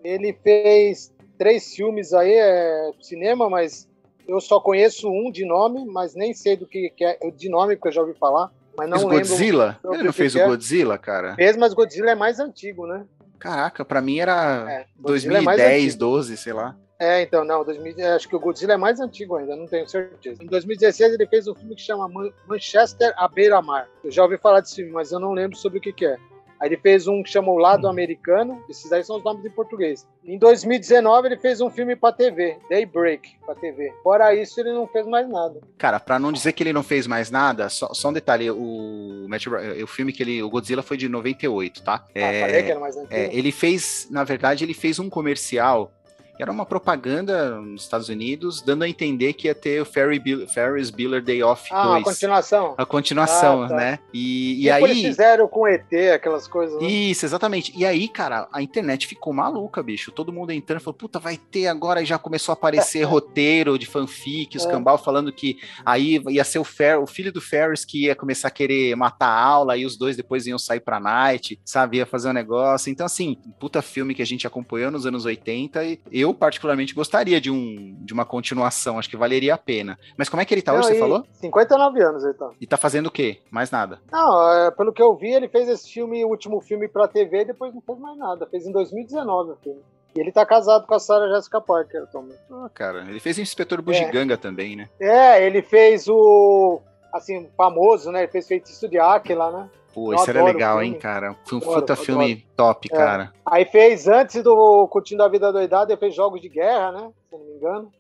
ele fez três filmes aí, é, cinema, mas eu só conheço um de nome, mas nem sei do que, que é de nome, porque eu já ouvi falar. Mas não lembro. Godzilla? Ele não que fez que o é. Godzilla, cara? Fez, mas Godzilla é mais antigo, né? Caraca, pra mim era É, Godzilla é mais 2010, antigo. 12, sei lá. É, então, não, 2000, é, acho que o Godzilla é mais antigo ainda, não tenho certeza. Em 2016 ele fez um filme que chama Man- Manchester à beira-mar. Eu já ouvi falar desse filme, mas eu não lembro sobre o que, que é. Aí ele fez um que chama O Lado Americano, esses aí são os nomes em português. Em 2019 ele fez um filme pra TV, Daybreak, pra TV. Fora isso, ele não fez mais nada. Cara, pra não dizer que ele não fez mais nada, só, só um detalhe, o, Matt Bro- o filme que ele, o Godzilla foi de 98, tá? Ah, falei que era mais antigo. É, ele fez, na verdade, ele fez um comercial. Era uma propaganda nos Estados Unidos, dando a entender que ia ter o Ferry Bill- Ferris Bueller Day Off ah, 2. a continuação. A continuação, Ah, tá. né? E, e aí. eles fizeram com ET, aquelas coisas, né? Isso, exatamente. E aí, cara, a internet ficou maluca, bicho. Todo mundo entrando falou, puta, vai ter agora. E já começou a aparecer *laughs* roteiro de fanfic, os É. cambal falando que aí ia ser o, Fer, o filho do Ferris que ia começar a querer matar a aula, e os dois depois iam sair pra night, sabe? Ia fazer um negócio. Então, assim, puta filme que a gente acompanhou nos anos 80. E eu, particularmente, gostaria de, um, de uma continuação. Acho que valeria a pena. Mas como é que ele tá hoje, você e falou? 59 anos ele tá. E tá fazendo o quê? Mais nada. Não, é, pelo que eu vi, ele fez esse filme, o último filme pra TV, e depois não fez mais nada. Fez em 2019 o filme. E ele tá casado com a Sarah Jessica Parker atualmente. Ah, cara, ele fez o Inspetor Bugiganga também, né? É, ele fez o. Assim, famoso, né? Ele fez Feitiço de Áquila, né? Pô, isso era legal, hein, cara? Foi um Adoro, puta adoro. filme top, É. cara. Aí fez, antes do Curtindo a Vida Doidada, ele fez Jogos de Guerra, né? Se não me engano.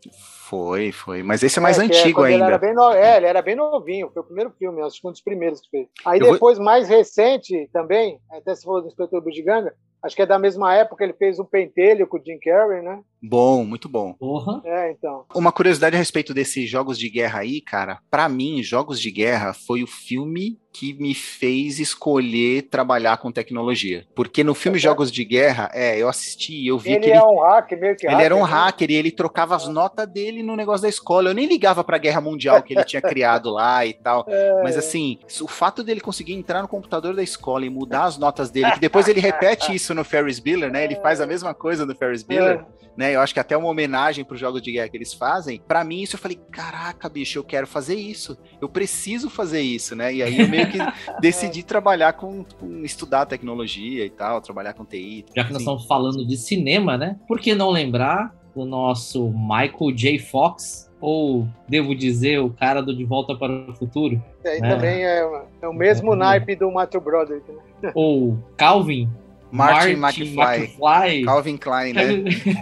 Foi, foi. Mas esse é mais que antigo quando Ele ainda. era bem no... É, ele era bem novinho. Foi o primeiro filme, acho que um dos primeiros que fez. Aí Eu vou- depois, mais recente também, até se for do Inspetor Bugiganga, acho que é da mesma época, ele fez o Pentelho com o Jim Carrey, né? Bom, muito bom. Porra. É, então. Uma curiosidade a respeito desses jogos de guerra aí, cara. Pra mim, Jogos de Guerra foi o filme que me fez escolher trabalhar com tecnologia. Porque no filme certo. Jogos de Guerra, é, eu assisti, eu vi Ele que é ele um hacker, meio que Ele era um né? hacker e ele trocava as notas dele no negócio da escola. Eu nem ligava pra guerra mundial que ele tinha *laughs* criado lá e tal. É. Mas assim, o fato dele conseguir entrar no computador da escola e mudar as notas dele, que depois ele repete *laughs* isso no Ferris Bueller, né? Ele faz a mesma coisa no Ferris Bueller, né? Eu acho que até uma homenagem pros jogos de guerra que eles fazem. Pra mim, isso eu falei, caraca, bicho, eu quero fazer isso. Eu preciso fazer isso, né? E aí eu meio que *laughs* decidi trabalhar com, com estudar tecnologia e tal, trabalhar com TI. Já que nós Sim. estamos falando de cinema, né? Por que não lembrar do nosso Michael J. Fox? Ou, devo dizer, o cara do De Volta para o Futuro? É, e É. também é, é o mesmo É. naipe do Matthew Broderick, né? Ou Calvin? Martin McFly. McFly? Calvin Klein, né?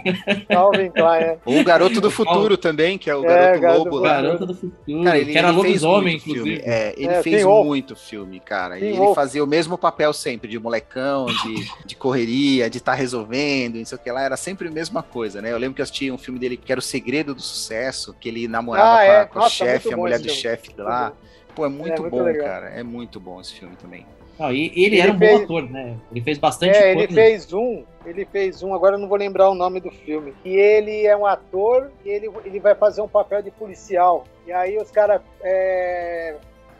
*laughs* Calvin Klein, é. Ou o Garoto do Futuro também, que é o É, Garoto Garoto Lobo do lá. Garota do Futuro. Cara, ele, que era lobisomem, muito filme. inclusive. É, ele É, fez muito filme, cara. E ele Wolf. fazia o mesmo papel sempre, de molecão, de, de correria, de estar resolvendo, não sei o que lá. Era sempre a mesma coisa, né? Eu lembro que eu assisti um filme dele que era O Segredo do Sucesso, que ele namorava Ah, é. com a Nossa, chefe, a mulher do chefe lá. Pô, é muito muito bom, legal. cara. É muito bom esse filme também. Não, e ele, Ele era um fez- bom ator, né? Ele fez bastante É, ele coisa. fez um, ele fez um, agora eu não vou lembrar o nome do filme. E ele é um ator e ele, ele vai fazer um papel de policial. E aí os caras é,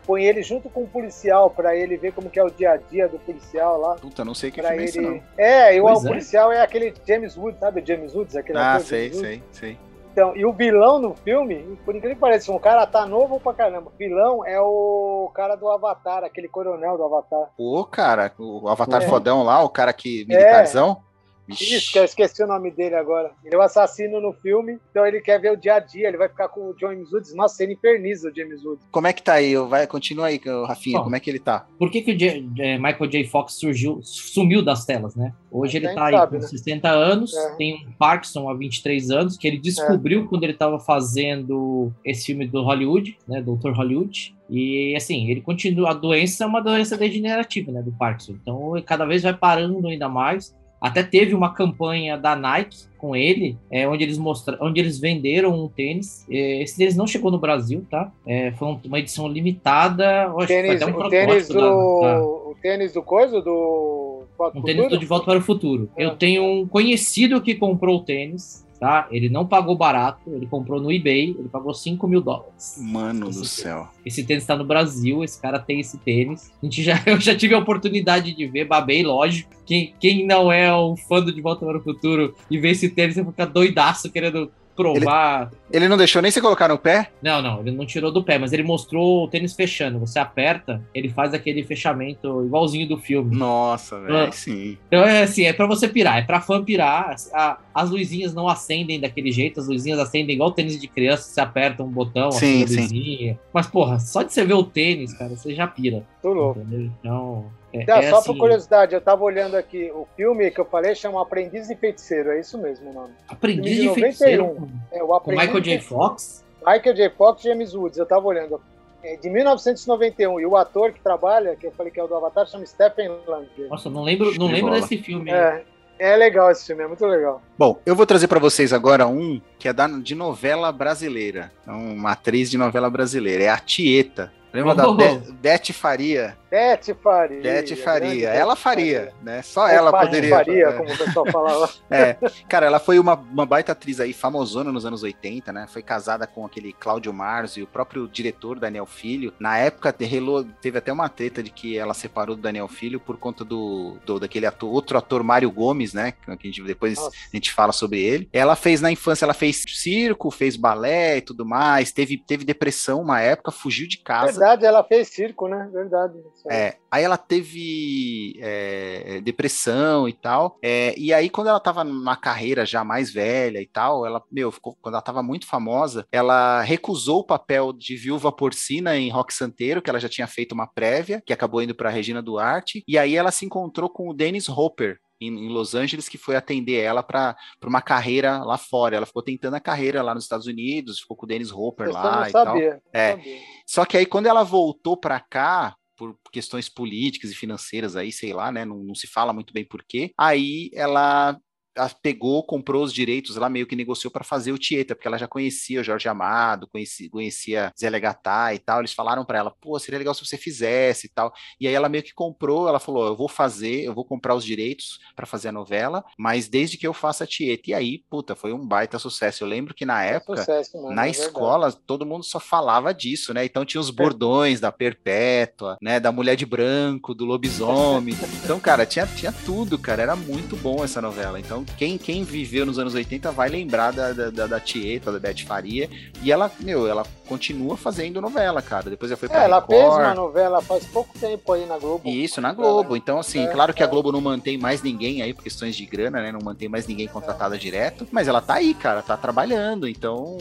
põem ele junto com o policial pra ele ver como que é o dia a dia do policial lá. Puta, não sei que filme é esse, ele. não. É, e o, é. policial é aquele James Woods, sabe James Woods? Aquele Ah, ator sei, Woods? sei, sei. Então, e o vilão no filme, por incrível que pareça, um cara tá novo pra caramba. O vilão é o cara do Avatar, aquele coronel do Avatar. Pô, cara, o Avatar É. fodão lá, o cara que militarzão. Vixe. Isso, que eu esqueci o nome dele agora. Ele é o assassino no filme, então ele quer ver o dia a dia, ele vai ficar com o James Woods. Nossa, ele inferniza o James Woods. Como é que tá aí? Vai, continua aí, Rafinha, Bom. como é que ele tá? Por que, que o J- eh, Michael J. Fox surgiu, sumiu das telas, né? Hoje ele Quem tá aí sabe, com né? 60 anos, É. tem um Parkinson há 23 anos, que ele descobriu quando ele estava fazendo esse filme do Hollywood, né? Doutor Hollywood. E assim, ele continua. A doença é uma doença degenerativa, né? Do Parkinson. Então, ele cada vez vai parando ainda mais. Até teve uma campanha da Nike com ele, é, onde eles mostram, onde eles venderam um tênis. É, esse tênis não chegou no Brasil, tá? É, foi um- uma edição limitada. acho que foi Tênis, até um o tênis protótipo da- da- do. O tênis do coisa, do. Um tênis do De Volta para o Futuro. É. Eu tenho um conhecido que comprou o tênis, tá? Ele não pagou barato, ele comprou no eBay, ele pagou 5 mil dólares. Mano do Esse- céu. Esse tênis tá no Brasil, esse cara tem esse tênis. A gente já, *laughs* eu já tive a oportunidade de ver, babei, lógico. Quem, quem não é um fã do De Volta para o Futuro e vê esse tênis, você fica doidaço querendo provar. Ele não deixou nem você colocar no pé? Não, não, ele não tirou do pé, mas ele mostrou o tênis fechando. Você aperta, ele faz aquele fechamento igualzinho do filme. Nossa, velho, Ah. sim. Então é assim, é pra você pirar, é pra fã pirar. A- as luzinhas não acendem daquele jeito, as luzinhas acendem igual tênis de criança, você aperta um botão, Sim, sim. luzinha. Mas, porra, só de você ver o tênis, cara, você já pira. Tô louco. Entendeu? Então. É, é só assim, por curiosidade, eu tava olhando aqui, o filme que eu falei chama Aprendiz de Feiticeiro, é isso mesmo o nome. Aprendiz de de 91. feiticeiro É o com Aprendiz Michael J. Fox. Michael J. Fox e James Woods, eu tava olhando. É de 1991, e o ator que trabalha, que eu falei que é o do Avatar, chama Stephen Lang. Nossa, não lembro, não lembro desse filme. É, é legal esse filme, é muito legal. Bom, eu vou trazer pra vocês agora um que é da, de novela brasileira. É uma atriz de novela brasileira. É a Tieta. Lembra da Oh. Be- Beth Faria? Beth Faria. Beth Faria. Ela faria, né? Só ela poderia. Faria, é. como o pessoal falava. *laughs* É, cara, ela foi uma, uma baita atriz aí, famosona nos anos 80, né? Foi casada com aquele Cláudio Marzo e o próprio diretor Daniel Filho. Na época, relou- teve até uma treta de que ela separou do Daniel Filho por conta do, do daquele ator, outro ator, Mário Gomes, né? Que a gente, depois Nossa. a gente fala sobre ele. Ela fez na infância, ela fez circo, fez balé e tudo mais, teve, teve depressão uma época, fugiu de casa. Verdade, ela fez circo, né? Verdade. É, aí ela teve é, depressão e tal. é, e aí, quando ela tava numa carreira já mais velha e tal, ela, meu, ficou, quando ela tava muito famosa, ela recusou o papel de viúva porcina em Rock Santeiro, que ela já tinha feito uma prévia, que acabou indo pra Regina Duarte. E aí ela se encontrou com o Dennis Hopper. Em Los Angeles, que foi atender ela para uma carreira lá fora. Ela ficou tentando a carreira lá nos Estados Unidos, ficou com o Dennis Hopper eu lá e tal. sabia. É. não sabia. Só que aí, quando ela voltou para cá, por questões políticas e financeiras aí, sei lá, né? Não, não se fala muito bem por quê. Aí ela pegou, comprou os direitos lá, meio que negociou para fazer o Tieta, porque ela já conhecia o Jorge Amado, conhecia, conhecia Zé Legatá e tal. Eles falaram para ela, pô, seria legal se você fizesse e tal. E aí ela meio que comprou, ela falou, eu vou fazer, eu vou comprar os direitos para fazer a novela, mas desde que eu faça a Tieta. E aí, puta, foi um baita sucesso. Eu lembro que na época Sucesso, mano, na é verdade. escola, todo mundo só falava disso, né? Então tinha os bordões da Perpétua, né? Da Mulher de Branco, do Lobisomem. *laughs* Então, cara, tinha, tinha tudo, cara. Era muito bom essa novela. Então, quem, quem viveu nos anos 80 vai lembrar da, da, da, da Tieta, da Beth Faria. E ela, meu, ela continua fazendo novela, cara. Depois ela foi pra É, ela fez Record. uma novela faz pouco tempo aí na Globo. Isso, na Globo. Então, assim, É, claro que a é. Globo não mantém mais ninguém aí por questões de grana, né? Não mantém mais ninguém contratada direto. Mas ela tá aí, cara, tá trabalhando. Então,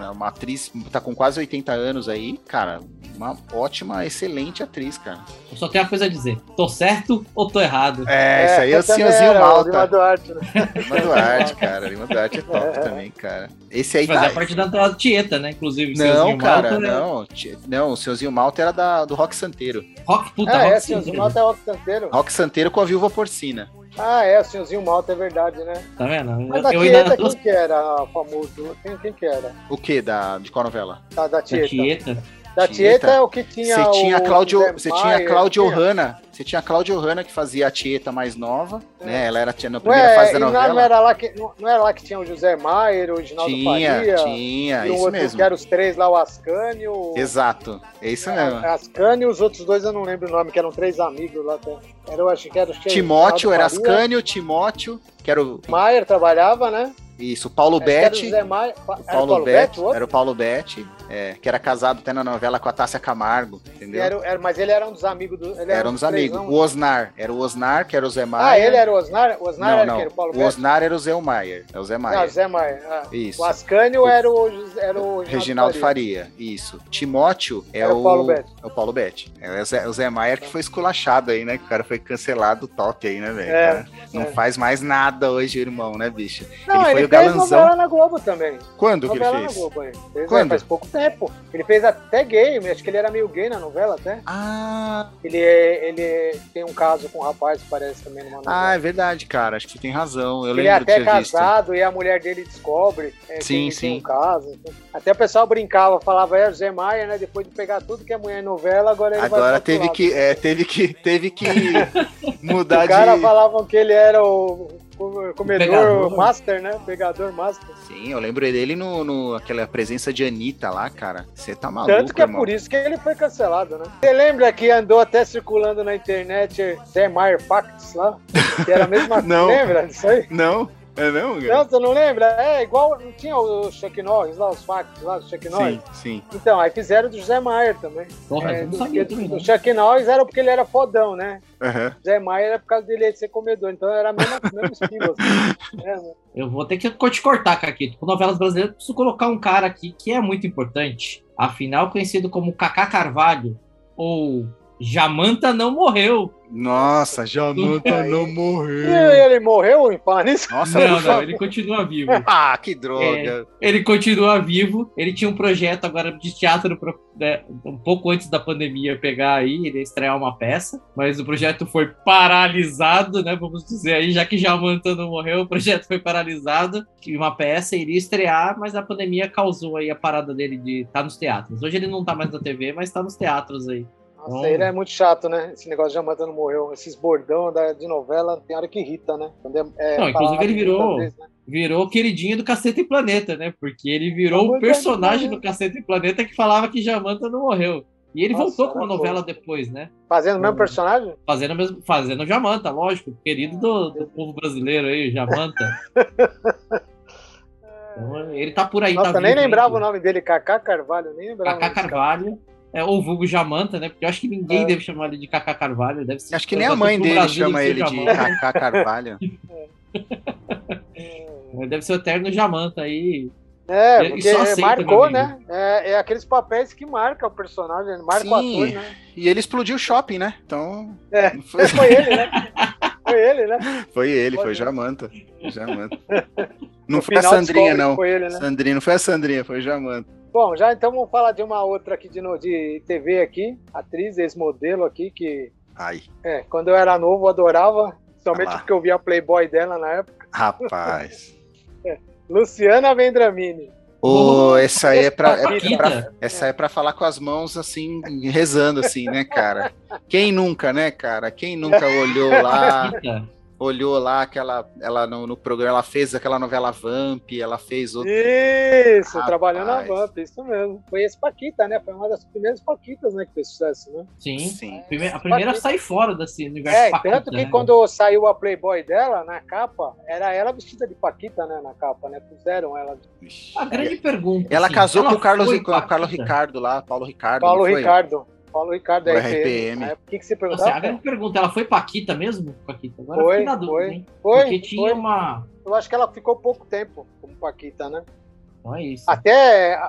é uma atriz, tá com quase 80 anos aí, cara. Uma ótima, excelente atriz, cara. Eu só tenho uma coisa a dizer: tô certo ou tô errado? É, isso aí é o senhorzinho o Lima Malta. Duarte, né? *laughs* Lima Duarte, cara. Lima Duarte é top *laughs* É. também, cara. Esse aí Fazia tá. parte da tieta, né? Inclusive, Não, Senhorzinho cara, Malta, né? não. Não, o senhorzinho Malta era da, do Rock Santeiro. Rock, puta, Ah, rock é, sim, Senhorzinho? Malta é o Santeiro. Rock Santeiro com a viúva porcina. Ah, é, o Senhorzinho Malta é verdade, né? Tá vendo? Mas Eu, da eu ainda Tieta, tô quem que era famoso? Quem, quem que era? O que? Da, de qual novela? Da, da da Tieta. Da Tieta. Tieta é o que tinha Você tinha o Cláudio, Zé você tinha tinha? Hanna. Você tinha a Cláudia Hanna, que fazia a Tieta mais nova, É. né? Ela era tinha na primeira fase da não, novela. não era lá que, não, não era lá que tinha o José Maier, o Reginaldo tinha, Faria, tinha, e o isso mesmo. que era os três lá, o Ascânio. Exato, é isso mesmo. a- Ascânio e os outros dois eu não lembro o nome, que eram três amigos lá até. Era, eu acho que era o Timóteo, era. Ascânio, Timóteo, que era o. Maier trabalhava, né? Isso, o Paulo que o Betti. O Era o Paulo, Paulo Betti, o era o Paulo Betti, é, que era casado até na novela com a Tássia Camargo, entendeu? era, era- mas ele era um dos amigos do. Ele Era um dos amigos. O Osnar, era o Osnar, que era o Zé Ah, Maier. ele era o Osnar? O Osnar Não, era não. quem? Era o Paulo O Betti? Osnar era o Zé Maier. É o Zé Maier. Zé Maier. ah. Isso. O Ascânio era o, José- era o Reginaldo Faria. isso. Timóteo é o, o Paulo Betti. é o Paulo Betti. É o Zé, o Zé Maier que foi esculachado aí, né? Que o cara foi cancelado top aí, né, velho? É, O não é. faz mais nada hoje, irmão, né, bicho? Não, ele ele, foi o fez galanzão. novela na Globo também. Quando que ele fez? na Globo aí. Fez, Quando? é, faz pouco tempo. Ele fez até gay, acho que ele era meio gay na novela até. Ah, Ele, é- ele tem um caso com um rapaz, parece também numa novela. ah, é verdade, cara. Acho que tem razão. Eu ele é lembro de até ter visto. casado e a mulher dele descobre é, que Sim, ele sim. tem um caso. Até o pessoal brincava, falava, é o Zé Maia, né? Depois de pegar tudo que é mulher em novela, agora ele vai Agora outro teve que, é, teve que, teve que *laughs* mudar O cara de. falavam que ele era o comedor Pegador. master, né? Pegador master. Sim, eu lembro dele no, no aquela presença de Anitta lá, cara. Você tá maluco, Tanto que é irmão. por isso que ele foi cancelado, né? Você lembra que andou até circulando na internet Maier Facts lá? Que era a mesma *laughs* Não. Lembra disso aí? Não, é não, cara? Não, você não lembra? É igual, não tinha o Chuck Norris lá, os facts lá do Chuck Norris? Sim, sim. Então, aí fizeram do José Maier também. Porra, É, eu não do, sabia do, também, não. Chuck Norris era porque ele era fodão, né? Aham. Zé Maier era por causa dele ser comedor, então era a mesma, *laughs* mesmo estilo. Assim. É, né? Eu vou ter que te cortar, Caquito. Com novelas brasileiras, eu preciso colocar um cara aqui que é muito importante. Afinal, conhecido como Cacá Carvalho, ou Jamanta não morreu. Nossa, Jamanta não E morreu. ele morreu em nisso? Nossa, não, não, ele continua vivo. *laughs* Ah, que droga. Ele continua vivo. Ele tinha um projeto agora de teatro né, um pouco antes da pandemia pegar aí, ele ia estrear uma peça, mas o projeto foi paralisado, né? Vamos dizer aí, já que Jamanta não morreu, o projeto foi paralisado. E uma peça iria estrear, mas a pandemia causou aí a parada dele de estar nos teatros. Hoje ele não tá mais na TV, mas tá nos teatros aí. Nossa, ele é muito chato, né? Esse negócio de Jamanta não morreu. Esses bordão da, de novela tem hora que irrita, né? É, é Não, inclusive ele virou- vezes, né? Virou queridinho do Cacete e Planeta, né? Porque ele virou o personagem do Cacete e Planeta que falava que Jamanta não morreu. E ele Nossa, voltou com uma novela depois, né? Fazendo o mesmo personagem? Fazendo, mesmo, fazendo Jamanta, lógico, querido do, do povo brasileiro aí, o Jamanta. *laughs* Então, ele tá por aí, Nossa, tá nem lembrava o ainda. nome dele, Kaká Carvalho, nem lembrava. Cacá. Carvalho, é, ou vulgo Jamanta, né? Porque eu acho que ninguém É. deve chamar ele de Cacá Carvalho, deve ser. Acho que nem a mãe dele Brasil, chama ele de. Cacá Carvalho. Ele *laughs* Deve ser o eterno Jamanta aí. É, porque aceita, marcou, né? É, é aqueles papéis que marcam o personagem, marca o Sim. ator, né? E ele explodiu o shopping, né? Então. É. *laughs* Foi, Foi ele, né? Foi ele, né? foi ele, foi Pode- Jamanta. Jamanta. *laughs* Não No foi a Sandrinha, não. Foi ele, né? Sandrinha, não foi a Sandrinha, foi o Jamanta. Bom, já então vamos falar de uma outra aqui de, de TV aqui, atriz, ex-modelo aqui, que Ai, é, quando eu era novo eu adorava, somente Ah lá. porque eu via a Playboy dela na época. rapaz. *laughs* Luciana Vendramini. Ô, essa aí é pra, é pra- essa é pra falar com as mãos assim, rezando assim, né, cara? Quem nunca, né, cara? Quem nunca olhou lá. Olhou lá aquela, ela no, no programa, ela fez aquela novela Vamp, ela fez outro. Isso, Rapaz. trabalhando na Vamp, isso mesmo. Foi esse Paquita, né? Foi uma das primeiras Paquitas, né, que fez sucesso, né? Sim. Sim. Primeira- a primeira Paquita. sair fora desse universo É, Paquita, tanto que né? quando saiu a Playboy dela, na capa, era ela vestida de Paquita, né, na capa, né? Puseram ela. A grande pergunta. Ela assim, casou ela com o Carlos, com o Carlos? Ricardo lá, Paulo Ricardo. Paulo? Ricardo. Paulo Ricardo Do da RPM. RPM. O que, que você a perguntava? grande pergunta, ela foi Paquita mesmo? Paquita? Agora Foi, dúvida, foi. hein? Foi, Porque tinha foi. uma. Eu acho que ela ficou pouco tempo como Paquita, né? Não é isso. Até,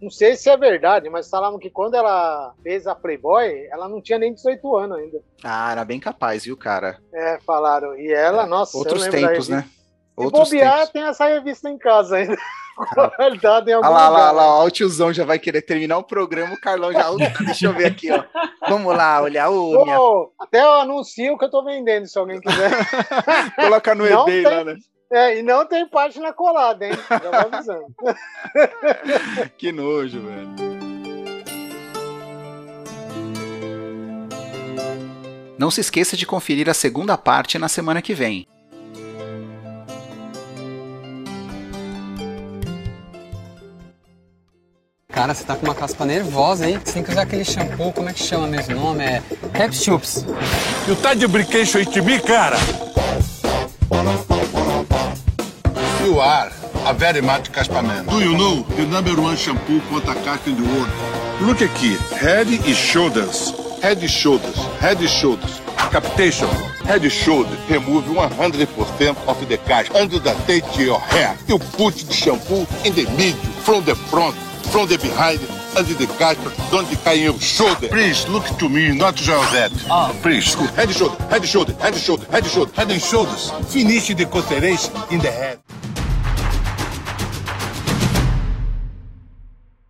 não sei se é verdade, mas falavam que quando ela fez a Playboy, ela não tinha nem 18 anos ainda. Ah, era bem capaz, viu, cara? É, falaram. E ela, nossa, eu Outros tempos, né? Se Outros bobear, tempos. tem essa revista em casa ainda. *laughs* Guardada em algum Olha lá, lá, lugar. lá, ó, o tiozão já vai querer terminar o programa, o Carlão já. Deixa eu ver aqui, ó. Vamos lá, olhar o. minha- até eu anuncio que eu tô vendendo, se alguém quiser. *laughs* Coloca no Não eBay tem- lá, né? É, e não tem página colada, hein? Já vou avisando. *laughs* Que nojo, velho. Não se esqueça de conferir a segunda parte na semana que vem. Cara, você tá com uma caspa nervosa, hein? Você tem que usar aquele shampoo, como é que chama mesmo o nome? É Cap Chups. Tu tá de brinquedo aí de mim, cara? You are a very much caspa man. Do you know the number one shampoo contra caspa in the world? Look aqui, Head e Shoulders. Head e Shoulders, Head e Shoulders. Capitation. Head and Shoulder remove 100% of the caspa under the taste your hair. You put the shampoo in the middle, from the front, from the behind, under the caspa, don't decay your shoulder. Please look to me, not Josette. Ah, please. Head and shoulder, head and shoulder, head and shoulder, head and shoulder. Head and shoulders. Finish the cotterês in the head.